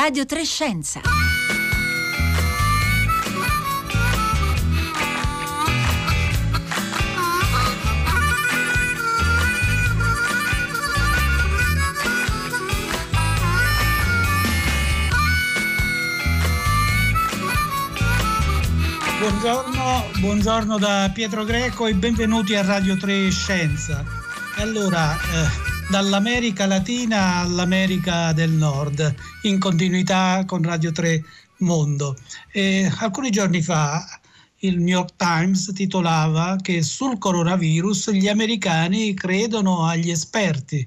Radio 3 Scienza. Buongiorno, buongiorno, da Pietro Greco e benvenuti a Radio 3 Scienza. Allora, eh, dall'America Latina all'America del Nord, in continuità con Radio 3 Mondo. E alcuni giorni fa il New York Times titolava che sul coronavirus gli americani credono agli esperti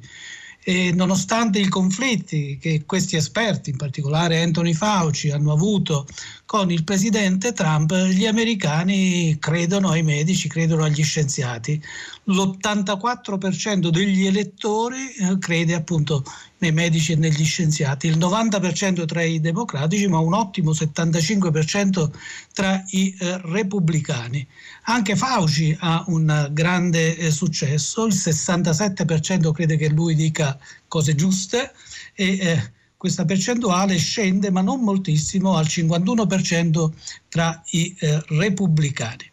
e nonostante i conflitti che questi esperti, in particolare Anthony Fauci, hanno avuto con il presidente Trump, gli americani credono ai medici, credono agli scienziati. L'84% degli elettori eh, crede appunto nei medici e negli scienziati, il 90% tra i democratici, ma un ottimo 75% tra i eh, repubblicani. Anche Fauci ha un grande eh, successo, il 67% crede che lui dica cose giuste e eh, questa percentuale scende, ma non moltissimo, al 51% tra i eh, repubblicani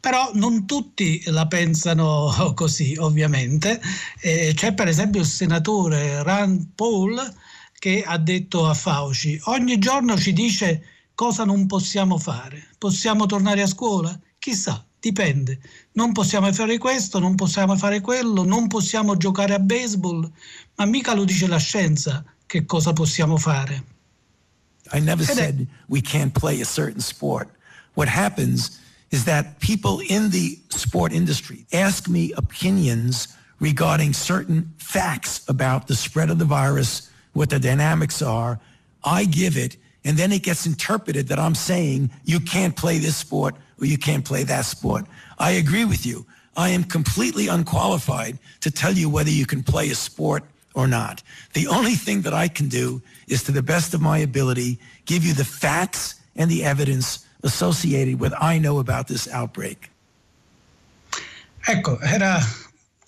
però non tutti la pensano così ovviamente. Eh, c'è per esempio il senatore Rand Paul che ha detto a Fauci, ogni giorno ci dice cosa non possiamo fare, possiamo tornare a scuola? Chissà, dipende. Non possiamo fare questo, non possiamo fare quello, non possiamo giocare a baseball, ma mica lo dice la scienza che cosa possiamo fare. I never said we can't play a certain sport. What happens is that people in the sport industry ask me opinions regarding certain facts about the spread of the virus, what the dynamics are. I give it, and then it gets interpreted that I'm saying you can't play this sport or you can't play that sport. I agree with you. I am completely unqualified to tell you whether you can play a sport or not. The only thing that I can do is to the best of my ability give you the facts and the evidence associated with I know about this outbreak. Ecco, era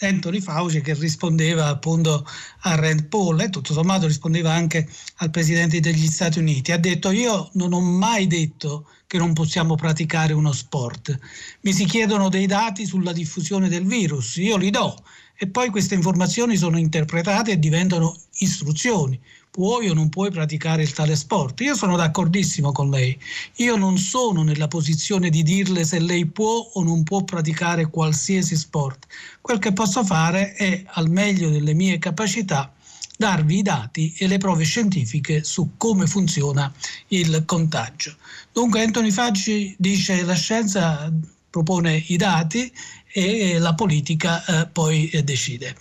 Anthony Fauci che rispondeva appunto a Rand Paul e tutto sommato rispondeva anche al Presidente degli Stati Uniti. Ha detto io non ho mai detto che non possiamo praticare uno sport. Mi si chiedono dei dati sulla diffusione del virus, io li do e poi queste informazioni sono interpretate e diventano istruzioni puoi o non puoi praticare il tale sport. Io sono d'accordissimo con lei. Io non sono nella posizione di dirle se lei può o non può praticare qualsiasi sport. Quel che posso fare è, al meglio delle mie capacità, darvi i dati e le prove scientifiche su come funziona il contagio. Dunque Anthony Faggi dice che la scienza propone i dati e la politica eh, poi eh, decide.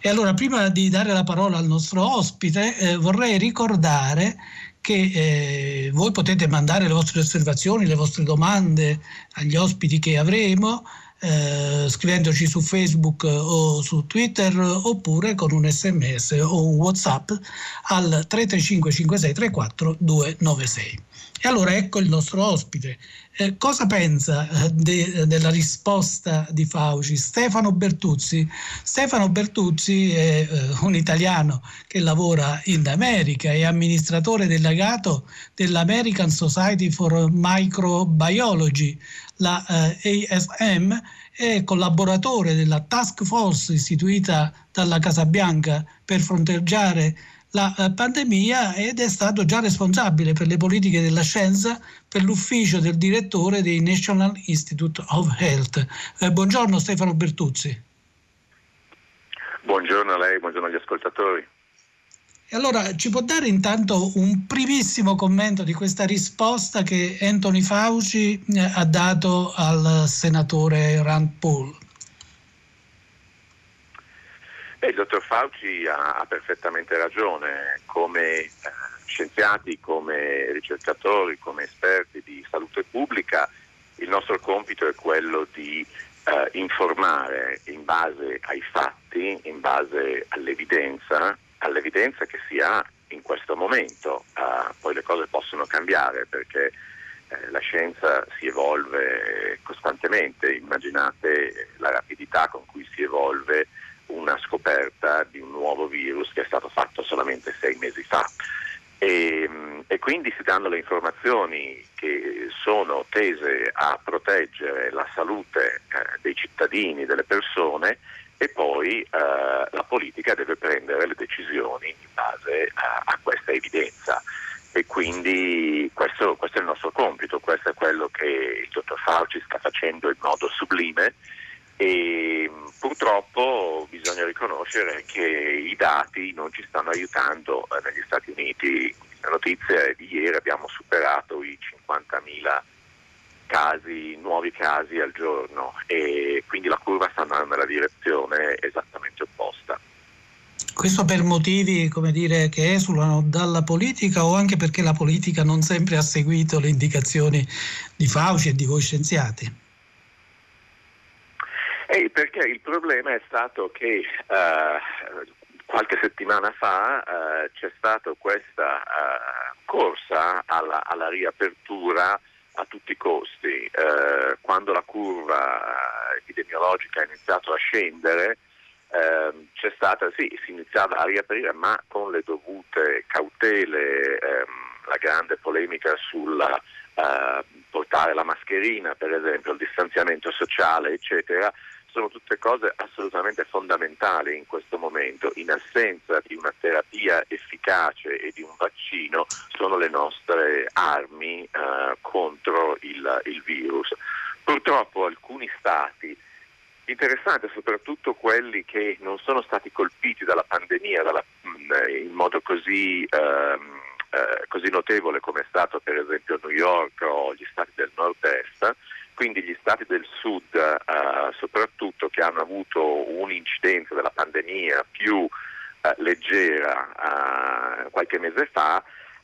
E allora prima di dare la parola al nostro ospite eh, vorrei ricordare che eh, voi potete mandare le vostre osservazioni, le vostre domande agli ospiti che avremo eh, scrivendoci su Facebook o su Twitter oppure con un sms o un whatsapp al 335 5634 296. E allora ecco il nostro ospite. Eh, cosa pensa eh, de, della risposta di Fauci? Stefano Bertuzzi. Stefano Bertuzzi è eh, un italiano che lavora in America, è amministratore delegato dell'American Society for Microbiology, la eh, ASM, è collaboratore della task force istituita dalla Casa Bianca per fronteggiare la eh, pandemia ed è stato già responsabile per le politiche della scienza per l'ufficio del direttore dei National Institute of Health. Eh, buongiorno Stefano Bertuzzi. Buongiorno a lei, buongiorno agli ascoltatori. E allora ci può dare intanto un primissimo commento di questa risposta che Anthony Fauci eh, ha dato al senatore Rand Paul? Beh, il dottor Fauci ha, ha perfettamente ragione, come eh, scienziati, come ricercatori, come esperti di salute pubblica, il nostro compito è quello di eh, informare in base ai fatti, in base all'evidenza, all'evidenza che si ha in questo momento. Uh, poi le cose possono cambiare perché eh, la scienza si evolve costantemente, immaginate la rapidità con cui si evolve una scoperta di un nuovo virus che è stato fatto solamente sei mesi fa. E, e, quindi si danno le informazioni che sono tese a proteggere la salute eh, dei cittadini, delle persone e poi eh, la politica deve prendere le decisioni in base a, a questa evidenza e quindi questo, questo, è il nostro compito, questo è quello che il dottor Fauci sta facendo in modo sublime e purtroppo bisogna riconoscere che i dati non ci stanno aiutando eh, negli Stati Uniti. La notizia è di ieri abbiamo superato i 50.000 casi, nuovi casi al giorno e quindi la curva sta andando nella direzione esattamente opposta. Questo per motivi dire, che esulano dalla politica o anche perché la politica non sempre ha seguito le indicazioni di Fauci e di voi scienziati? Eh, perché il problema è stato che uh, qualche settimana fa uh, c'è stata questa uh, corsa alla, alla, riapertura a tutti i costi. quando la curva epidemiologica ha iniziato a scendere, ehm, c'è stata, sì, si iniziava a riaprire ma con le dovute cautele, ehm, la grande polemica sulla eh, portare la mascherina per esempio, il distanziamento sociale eccetera, sono tutte cose assolutamente fondamentali in questo momento. In assenza di una terapia efficace e di un vaccino sono le nostre armi eh, contro il, il virus. Purtroppo alcuni stati interessante soprattutto quelli che non sono stati colpiti dalla pandemia dalla, mm, in modo così, ehm, eh, così, notevole come è stato per esempio New York o gli stati del nord-est, quindi gli stati del sud eh, soprattutto che hanno avuto un'incidenza della pandemia più eh, leggera eh, qualche mese fa,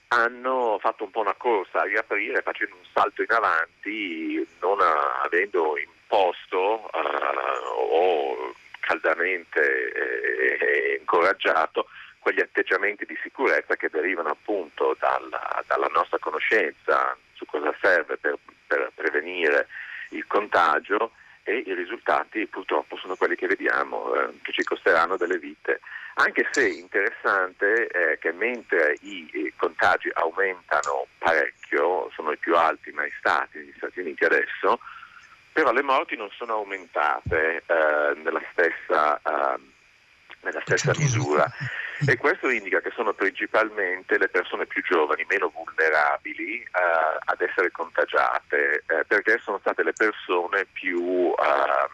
hanno fatto un po' una corsa a riaprire facendo un salto in avanti non avendo imposto uh, o caldamente eh, incoraggiato quegli atteggiamenti di sicurezza che derivano appunto dalla, dalla nostra conoscenza su cosa serve per, per prevenire il contagio e i risultati purtroppo sono quelli che vediamo, eh, che ci costeranno delle vite. Anche se interessante è che mentre i, contagi aumentano parecchio, sono i più alti mai stati negli Stati Uniti adesso, però le morti non sono aumentate eh, nella stessa, eh, nella stessa misura e questo indica che sono principalmente le persone più giovani, meno vulnerabili eh, ad essere contagiate, eh, perché sono state le persone più, ehm,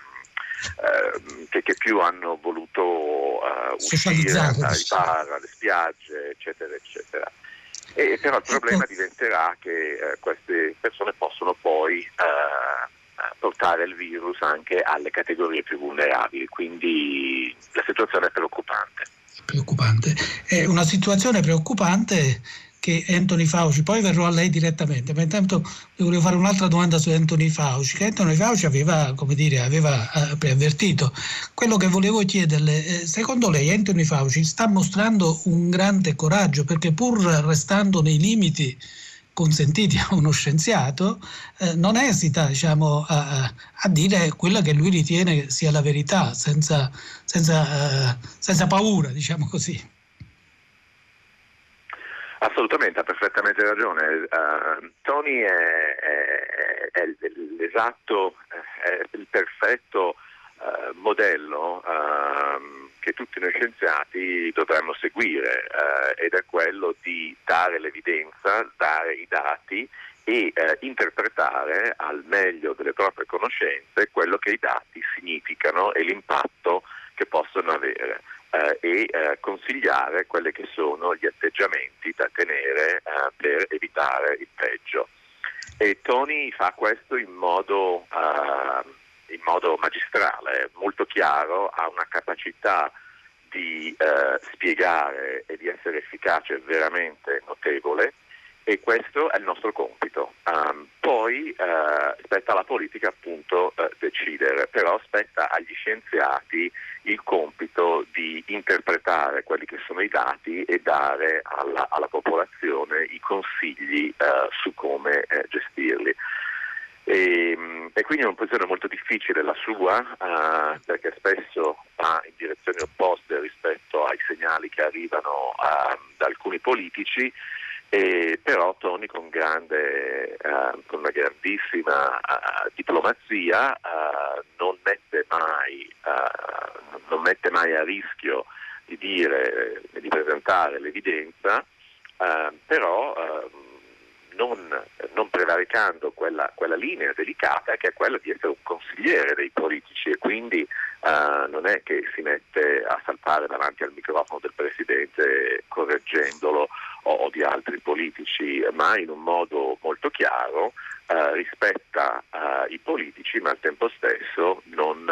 che, che, più hanno voluto eh, uscire ai bar, alle spiagge, eccetera, eccetera. E, però il problema ecco. diventerà che eh, queste persone possono poi eh, portare il virus anche alle categorie più vulnerabili, quindi la situazione è preoccupante. Preoccupante. È una situazione preoccupante che Anthony Fauci, poi verrò a lei direttamente, ma intanto volevo fare un'altra domanda su Anthony Fauci, che Anthony Fauci aveva, come dire, aveva eh, preavvertito. Quello che volevo chiederle, eh, secondo lei Anthony Fauci sta mostrando un grande coraggio perché pur restando nei limiti consentiti a uno scienziato, eh, non esita diciamo, a, a, dire quella che lui ritiene sia la verità, senza, senza, uh, senza paura, diciamo così. Assolutamente, ha perfettamente ragione. Uh, Tony è, è, è, l'esatto, è il perfetto uh, modello uh, che tutti noi scienziati dovremmo seguire eh, ed è quello di dare l'evidenza, dare i dati e eh, interpretare al meglio delle proprie conoscenze quello che i dati significano e l'impatto che possono avere eh, e eh, consigliare quelli che sono gli atteggiamenti da tenere eh, per evitare il peggio. E Tony fa questo in modo eh, in modo magistrale, molto chiaro, ha una capacità di eh, spiegare e di essere efficace veramente notevole e questo è il nostro compito. Um, poi uh, spetta alla politica appunto uh, decidere, però spetta agli scienziati il compito di interpretare quelli che sono i dati e dare alla, alla popolazione i consigli uh, su come gestirli. E, mm, e, quindi è una posizione molto difficile la sua uh, perché spesso va in direzioni opposte rispetto ai segnali che arrivano uh, da alcuni politici. E però Tony con, grande, uh, con una grandissima uh, diplomazia uh, non, mette mai, non, mette mai, a rischio di dire di presentare l'evidenza, però non, non, prevaricando quella, quella, linea delicata che è quella di essere un consigliere dei politici. E quindi uh, non è che si mette a saltare davanti al microfono del Presidente correggendolo o, o di altri politici, ma in un modo molto chiaro uh, rispetta uh, i politici ma al tempo stesso non,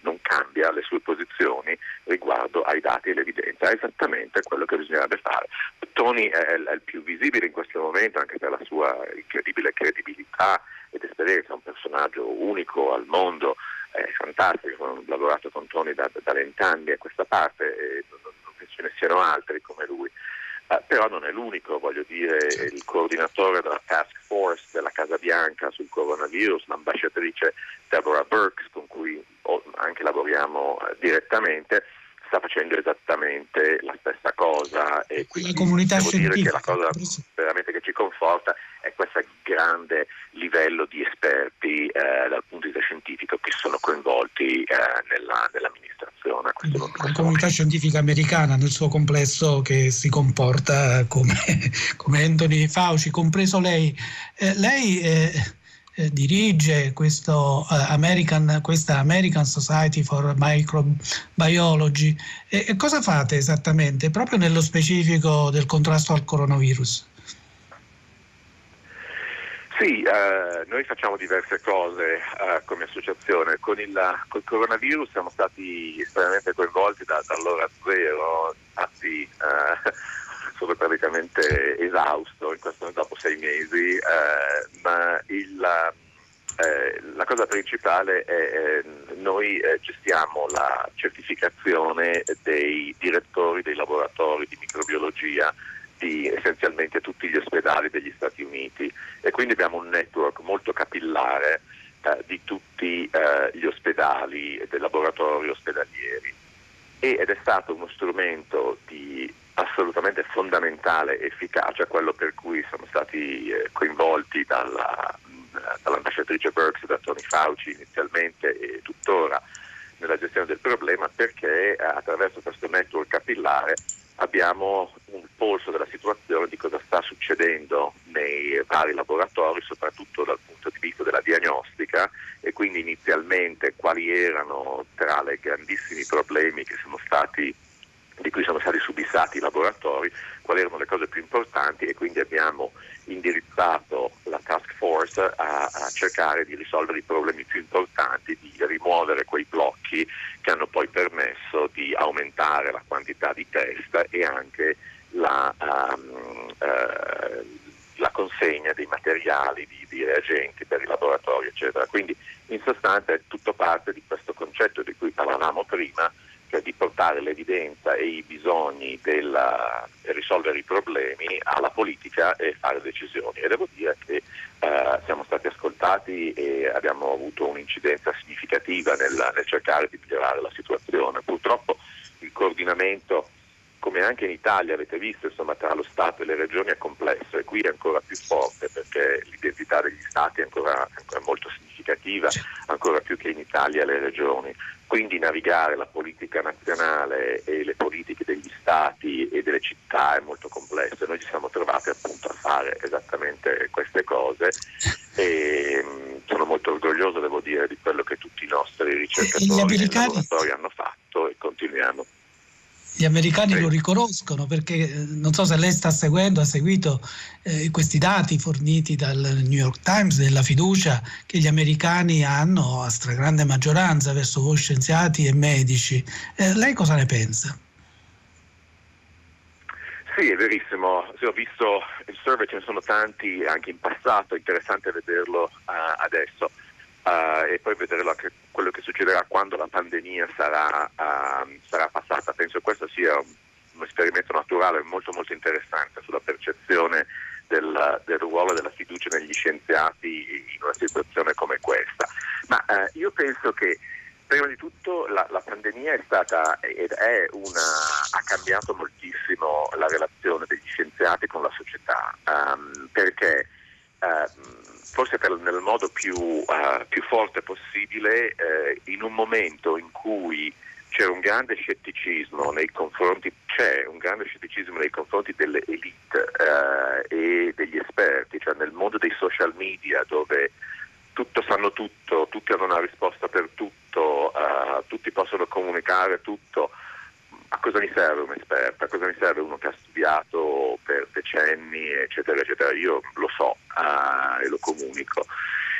non, cambia le sue posizioni riguardo ai dati e l'evidenza. È esattamente quello che bisognerebbe fare. Tony è, è il più visibile in questo momento anche per la sua incredibile credibilità ed esperienza, un personaggio unico al mondo, è fantastico, ho lavorato con Tony da, da vent'anni a questa parte e non, non ce ne siano altri come lui. Uh, però non è l'unico, voglio dire, il coordinatore della task force della Casa Bianca sul coronavirus, l'ambasciatrice Deborah Burks, con cui anche lavoriamo uh, direttamente, sta facendo esattamente la stessa cosa e quindi la comunità devo dire che la cosa veramente che ci conforta è questo grande livello di esperti eh, dal punto di vista scientifico che sono coinvolti eh, nella, nell'amministrazione. la comunità scientifica americana nel suo complesso che si comporta come, come Anthony Fauci, compreso lei. Eh, lei eh, eh, dirige questo, uh, American, questa American Society for Microbiology. E, e cosa fate esattamente, proprio nello specifico del contrasto al coronavirus? Sì, eh, noi facciamo diverse cose eh, come associazione. Con il, col coronavirus siamo stati estremamente coinvolti da, dall'ora zero, infatti eh, sono praticamente esausto in questo, dopo sei mesi, eh, ma il, eh, la cosa principale è eh, noi eh, gestiamo la certificazione dei direttori dei laboratori di microbiologia di essenzialmente tutti gli ospedali degli Stati Uniti. E quindi abbiamo un network molto capillare eh, di tutti eh, gli ospedali e dei laboratori ospedalieri. Ed è stato uno strumento di assolutamente fondamentale efficacia, quello per cui siamo stati eh, coinvolti dalla, dall'ambasciatrice Burks da Tony Fauci inizialmente e tuttora nella gestione del problema perché eh, attraverso questo network capillare abbiamo un polso della situazione di cosa sta succedendo nei vari laboratori, soprattutto dal punto di vista della diagnostica e quindi inizialmente quali erano tra i grandissimi problemi stati, di cui sono stati subissati i laboratori, quali erano le cose più importanti e quindi abbiamo indirizzato la task force a, a cercare di risolvere i problemi più importanti, di rimuovere quei blocchi che hanno poi permesso di aumentare la quantità di test e anche la, um, uh, la consegna dei materiali, di, di, reagenti per i laboratori, eccetera. Quindi in sostanza è tutto parte di questo concetto di cui parlavamo prima, cioè di portare l'evidenza e i bisogni per risolvere i problemi alla politica e fare decisioni. E devo dire che eh, siamo stati ascoltati e abbiamo avuto un'incidenza significativa nel, nel cercare di migliorare la situazione. Purtroppo il coordinamento come anche in Italia avete visto, insomma, tra lo Stato e le regioni è complesso e qui è ancora più forte perché l'identità degli Stati è ancora, ancora molto significativa, ancora più che in Italia le regioni. Quindi navigare la politica nazionale e le politiche degli Stati e delle città è molto complesso e noi ci siamo trovati appunto a fare esattamente queste cose e mm, sono molto orgoglioso, devo dire, di quello che tutti i nostri ricercatori e lavoratori hanno fatto e continuiamo gli americani lo riconoscono perché eh, non so se lei sta seguendo, ha seguito eh, questi dati forniti dal New York Times della fiducia che gli americani hanno a stragrande maggioranza verso voi scienziati e medici. Eh, lei cosa ne pensa? Sì, è verissimo. Sì, ho visto il survey, ce ne sono tanti anche in passato, è interessante vederlo uh, adesso uh, e poi vedere che, quello che succederà quando la pandemia sarà, uh, sarà passata. Penso che questo sia un, esperimento naturale molto molto interessante sulla percezione del, del ruolo della fiducia negli scienziati in una situazione come questa. Ma uh, io penso che prima di tutto la, la pandemia è stata ed è una, ha cambiato moltissimo la relazione degli scienziati con la società, um, perché uh, forse per, nel modo più, uh, più forte possibile, uh, in un momento in cui c'è un grande scetticismo nei confronti, c'è un grande scetticismo nei confronti delle elite e degli esperti, cioè nel mondo dei social media dove tutto sanno tutto, tutti hanno una risposta per tutto, tutti possono comunicare tutto. A cosa mi serve un esperto, a cosa mi serve uno che ha studiato per decenni, eccetera, eccetera. Io lo so uh, e lo comunico.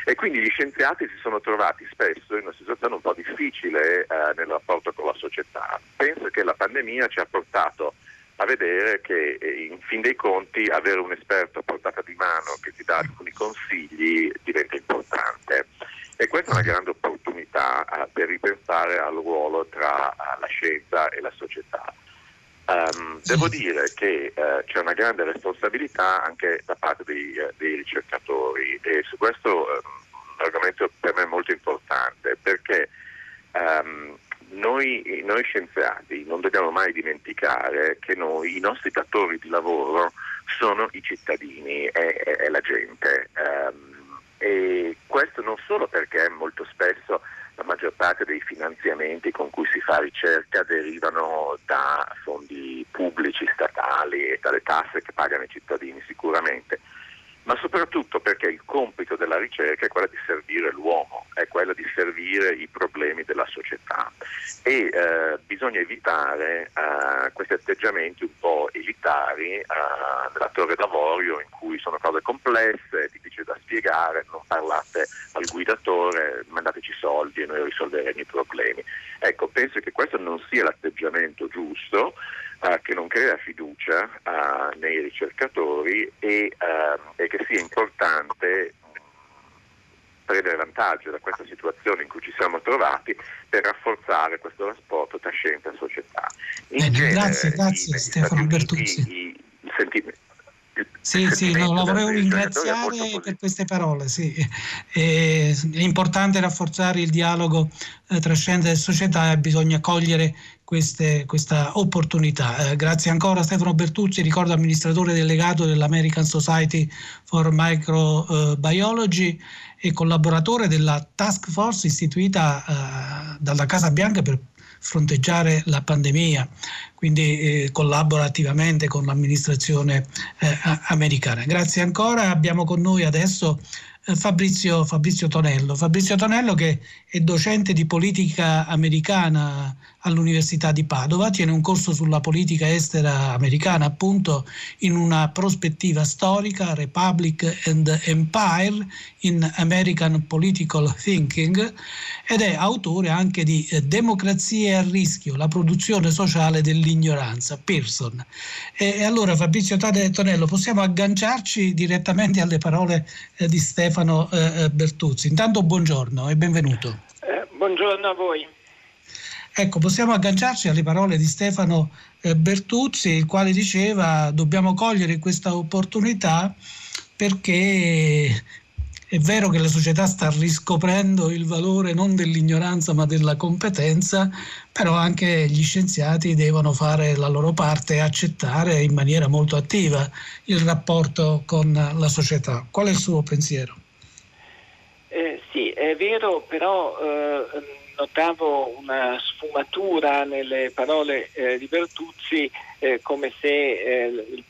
E quindi gli scienziati si sono trovati spesso in una situazione un po' difficile uh, nel rapporto con la società. Penso che la pandemia ci ha portato a vedere che eh, in fin dei conti avere un esperto a portata di mano che ti dà alcuni consigli diventa importante. E questa è una grande opportunità uh, per ripensare al ruolo tra uh, la scienza e la società. Um, devo dire che uh, c'è una grande responsabilità anche da parte dei, dei ricercatori e su questo um, un argomento per me molto importante perché um, noi, noi, scienziati non dobbiamo mai dimenticare che noi, i nostri datori di lavoro sono i cittadini, è la gente. E questo non solo perché molto spesso la maggior parte dei finanziamenti con cui si fa ricerca derivano da fondi pubblici, statali e dalle tasse che pagano i cittadini sicuramente, ma soprattutto perché il compito della ricerca è quello di servire l'uomo, è quello di servire i problemi della società e eh, bisogna evitare eh, questi atteggiamenti un po' elitari eh, della torre d'avorio in cui sono cose complesse, difficili da spiegare, non parlate al guidatore, mandateci soldi e noi risolveremo i problemi. Ecco, penso che questo non sia l'atteggiamento giusto che non crea fiducia nei ricercatori e, uh, e, che sia importante prendere vantaggio da questa situazione in cui ci siamo trovati per rafforzare questo rapporto tra scienza e società. In genere, grazie, grazie Stefano Bertuzzi. I, i, senti, sì, sì, no, lo volevo ringraziare per queste parole. Sì. È, importante rafforzare il dialogo eh, tra scienza e società e bisogna cogliere queste, questa opportunità. Eh, grazie ancora a Stefano Bertuzzi, ricordo amministratore delegato dell'American Society for Microbiology e collaboratore della task force istituita eh, dalla Casa Bianca per fronteggiare la pandemia, quindi eh, collabora attivamente con l'amministrazione eh, americana. Grazie ancora, abbiamo con noi adesso eh, Fabrizio, Fabrizio, Tonello. Fabrizio Tonello che è docente di politica americana all'Università di Padova, tiene un corso sulla politica estera americana appunto in una prospettiva storica, Republic and Empire in American Political Thinking ed è autore anche di eh, Democrazia a rischio, la produzione sociale dell'ignoranza, Pearson. E, allora Fabrizio Tonello, possiamo agganciarci direttamente alle parole eh, di Stefano eh, Bertuzzi. Intanto buongiorno e benvenuto. buongiorno a voi. Ecco, possiamo agganciarci alle parole di Stefano eh, Bertuzzi, il quale diceva dobbiamo cogliere questa opportunità perché è vero che la società sta riscoprendo il valore non dell'ignoranza ma della competenza, però anche gli scienziati devono fare la loro parte e accettare in maniera molto attiva il rapporto con la società. Qual è il suo pensiero? Eh, sì, è vero, però eh, notavo una sfumatura nelle parole eh, di Bertuzzi eh, come se eh,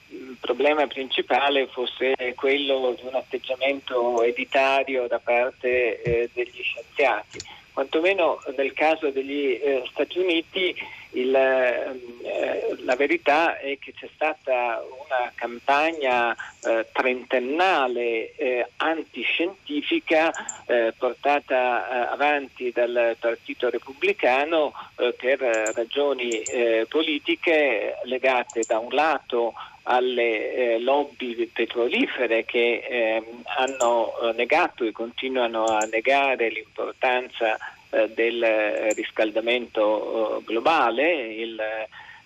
il problema principale fosse quello di un atteggiamento editario da parte degli scienziati. Quantomeno nel caso degli Stati Uniti il, eh, la verità è che c'è stata una campagna eh, trentennale eh, antiscientifica eh, portata eh, avanti dal Partito Repubblicano eh, per ragioni politiche legate da un lato alle lobby petrolifere che hanno negato e continuano a negare l'importanza eh, del riscaldamento eh, globale. Il,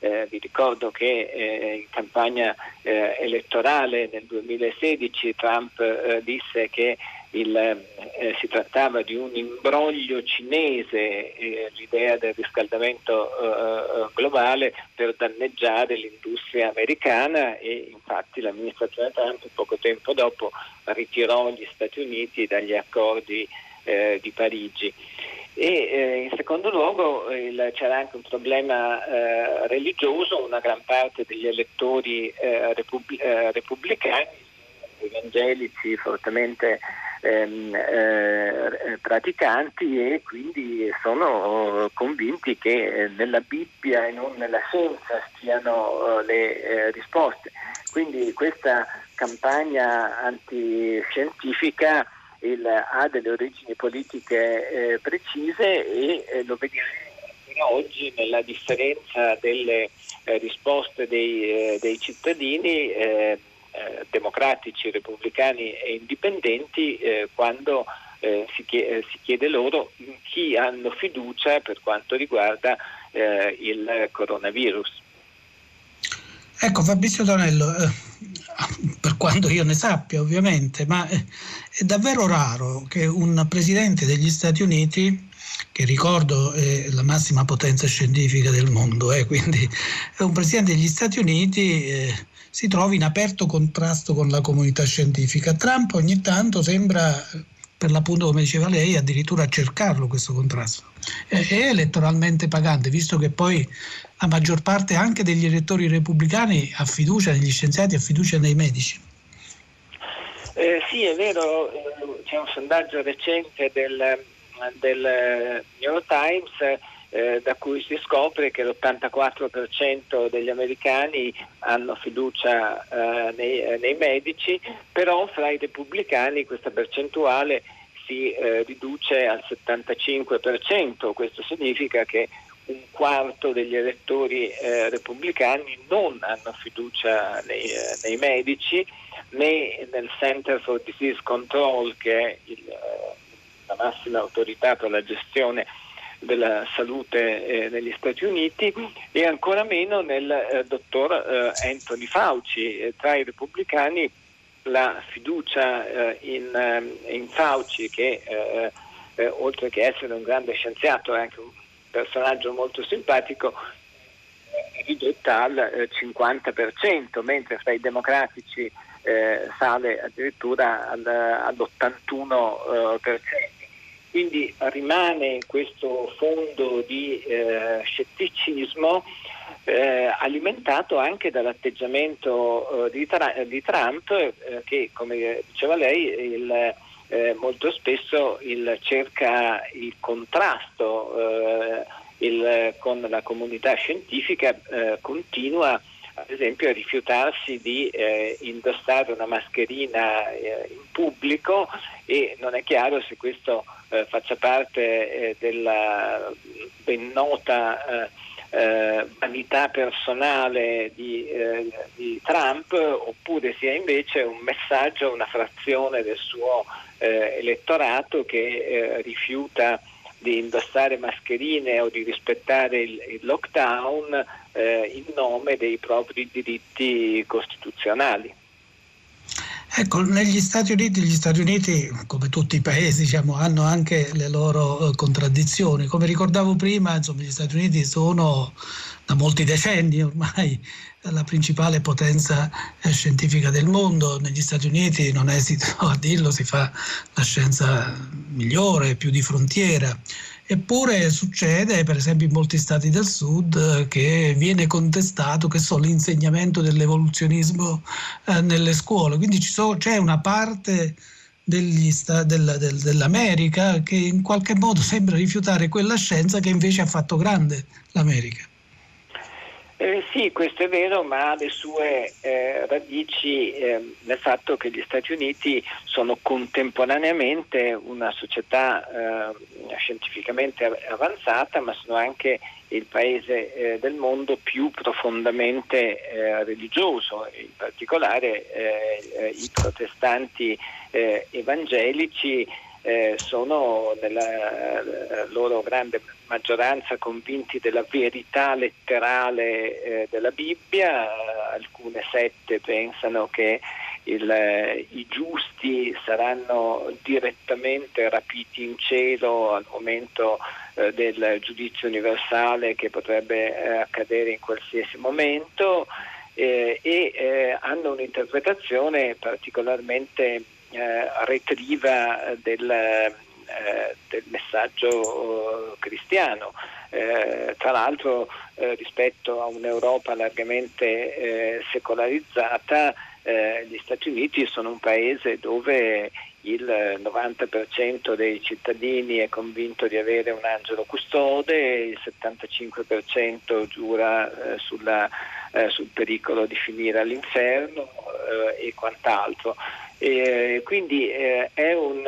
eh, vi ricordo che eh, in campagna eh, elettorale nel 2016 Trump eh, disse che il, eh, si trattava di un imbroglio cinese, eh, l'idea del riscaldamento eh, globale per danneggiare l'industria americana e infatti l'amministrazione Trump poco tempo dopo ritirò gli Stati Uniti dagli accordi eh, di Parigi. E eh, in secondo luogo il, c'era anche un problema eh, religioso, una gran parte degli elettori repub- repubblicani evangelici fortemente ehm, eh, praticanti e quindi sono convinti che nella Bibbia e non nella scienza stiano eh, le eh, risposte. Quindi questa campagna antiscientifica il, ha delle origini politiche eh, precise e eh, lo vediamo oggi nella differenza delle eh, risposte dei, dei cittadini eh, democratici, repubblicani e indipendenti eh, quando eh, si, chiede, si, chiede, loro in chi hanno fiducia per quanto riguarda eh, il coronavirus. Ecco Fabrizio Tonello, eh, per quanto io ne sappia ovviamente, ma è davvero raro che un presidente degli Stati Uniti che ricordo è la massima potenza scientifica del mondo, eh, quindi un presidente degli Stati Uniti eh, si trovi in aperto contrasto con la comunità scientifica. Trump ogni tanto sembra, per l'appunto come diceva lei, addirittura cercarlo questo contrasto. È, elettoralmente pagante, visto che poi la maggior parte anche degli elettori repubblicani ha fiducia negli scienziati, ha fiducia nei medici. Eh, sì, è vero, eh, c'è un sondaggio recente del, del New York Times eh, da cui si scopre che l'84% degli americani hanno fiducia eh, nei, eh, nei, medici, però fra i repubblicani questa percentuale si eh, riduce al 75%, questo significa che un quarto degli elettori eh, repubblicani non hanno fiducia nei, eh, nei, medici né nel Center for Disease Control che è il, la massima autorità per la gestione della salute eh, negli Stati Uniti e ancora meno nel eh, dottor eh, Anthony Fauci. Eh, tra i repubblicani la fiducia eh, in, ehm, in, Fauci che eh, oltre che essere un grande scienziato è anche un personaggio molto simpatico è ridotta al 50%, mentre fra i democratici sale addirittura al, all'81%. Quindi rimane questo fondo di eh, scetticismo eh, alimentato anche dall'atteggiamento eh, di, tra- di, Trump eh, che, come diceva lei, il, eh, molto spesso il, cerca il contrasto eh, il, con la comunità scientifica, continua ad esempio a rifiutarsi di eh, indossare una mascherina eh, in pubblico e non è chiaro se questo eh, faccia parte eh, della ben nota eh, eh, vanità personale di, di, Trump oppure sia invece un messaggio a una frazione del suo elettorato che rifiuta di indossare mascherine o di rispettare il, il lockdown eh, in nome dei propri diritti costituzionali. Ecco, negli Stati Uniti, gli Stati Uniti, come tutti i paesi, diciamo, hanno anche le loro eh, contraddizioni. Come ricordavo prima, insomma, gli Stati Uniti sono da molti decenni ormai la principale potenza eh, scientifica del mondo. Negli Stati Uniti, non esito a dirlo, si fa la scienza migliore, più di frontiera. Eppure succede, per esempio in molti stati del sud, che viene contestato che so, l'insegnamento dell'evoluzionismo eh, nelle scuole. Quindi so, c'è una parte sta, del, del, dell'America che in qualche modo sembra rifiutare quella scienza che invece ha fatto grande l'America. Eh, sì, questo è vero, ma ha le sue eh, radici eh, nel fatto che gli Stati Uniti sono contemporaneamente una società eh, scientificamente avanzata, ma sono anche il paese eh, del mondo più profondamente eh, religioso, in particolare i protestanti evangelici eh, sono nella eh, loro grande maggioranza convinti della verità letterale eh, della Bibbia, alcune sette pensano che il, i giusti saranno direttamente rapiti in cielo al momento eh, del giudizio universale che potrebbe eh, accadere in qualsiasi momento eh, e eh, hanno un'interpretazione particolarmente eh, retriva del, del messaggio cristiano. Eh, tra l'altro eh, rispetto a un'Europa largamente eh, secolarizzata, gli Stati Uniti sono un paese dove il 90% dei cittadini è convinto di avere un angelo custode, il 75% giura eh, sulla, eh, sul pericolo di finire all'inferno eh, e quant'altro. Quindi è un,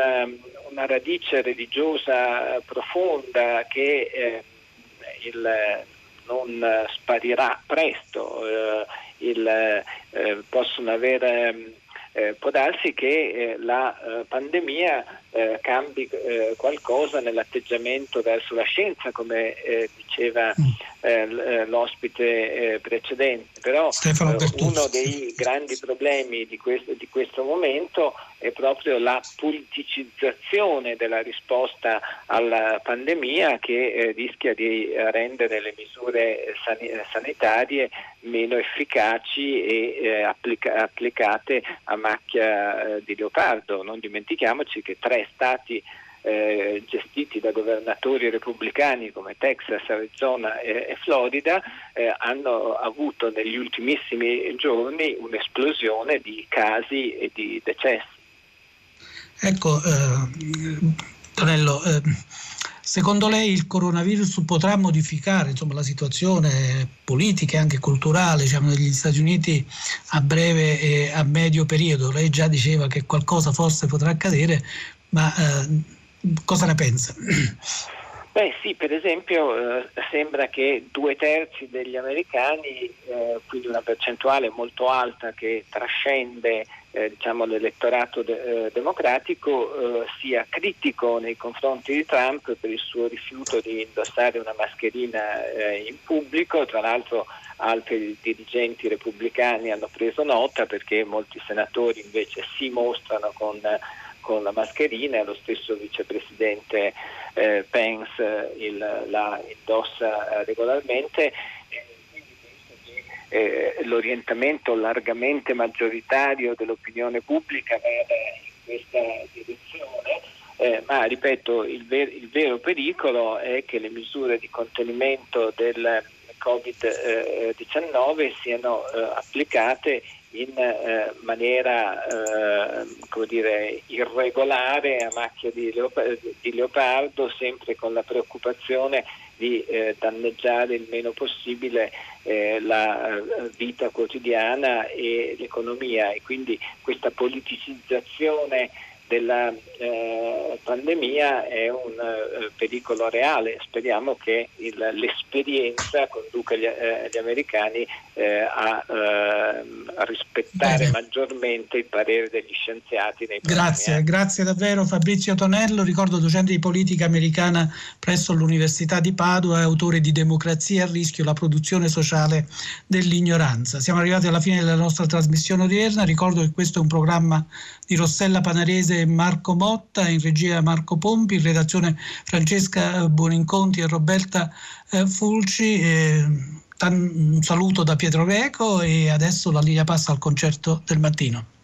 una radice religiosa profonda che il, non sparirà presto, eh, il, eh, possono avere eh, può darsi che eh, la eh, pandemia eh, cambi eh, qualcosa nell'atteggiamento verso la scienza, come eh, diceva mm. l'ospite precedente. Però uno dei grandi problemi di questo, di questo, momento è proprio la politicizzazione della risposta alla pandemia che rischia di rendere le misure san- sanitarie meno efficaci e applica- applicate a macchia di leopardo. Non dimentichiamoci che tre stati eh, gestiti da governatori repubblicani come Texas, Arizona e, e Florida eh, hanno avuto negli ultimissimi giorni un'esplosione di casi e di decessi. Ecco, eh, Tonello, eh, secondo lei il coronavirus potrà modificare insomma, la situazione politica e anche culturale diciamo, negli Stati Uniti a breve e a medio periodo? Lei già diceva che qualcosa forse potrà accadere, ma eh, cosa ne pensa? Beh sì, per esempio eh, sembra che due terzi degli americani, eh, quindi una percentuale molto alta che trascende eh, diciamo, l'elettorato de- eh, democratico, eh, sia critico nei confronti di Trump per il suo rifiuto di indossare una mascherina eh, in pubblico, tra l'altro altri dirigenti repubblicani hanno preso nota perché molti senatori invece si mostrano con con la mascherina lo stesso vicepresidente eh, Pence il, la indossa regolarmente. Eh, l'orientamento largamente maggioritario dell'opinione pubblica vada in questa direzione, eh, ma ripeto, il, ver- il, vero pericolo è che le misure di contenimento del Covid-19 siano eh, applicate in eh, maniera eh, dire, irregolare a macchia di, leopardo, di leopardo, sempre con la preoccupazione di eh, danneggiare il meno possibile eh, la eh, vita quotidiana e l'economia e quindi questa politicizzazione della eh, pandemia è un pericolo reale. Speriamo che il, l'esperienza conduca gli, gli americani eh, a, ehm, a, rispettare Bene. maggiormente il parere degli scienziati. Nei grazie, grazie davvero Fabrizio Tonello, ricordo docente di politica americana presso l'Università di Padova e autore di Democrazia a rischio, la produzione sociale dell'ignoranza. Siamo arrivati alla fine della nostra trasmissione odierna, ricordo che questo è un programma di Rossella Panarese e Marco Motta, in regia Marco Pompi, in redazione Francesca Buoninconti e Roberta eh, Fulci. Un saluto da Pietro Greco e adesso la linea passa al concerto del mattino.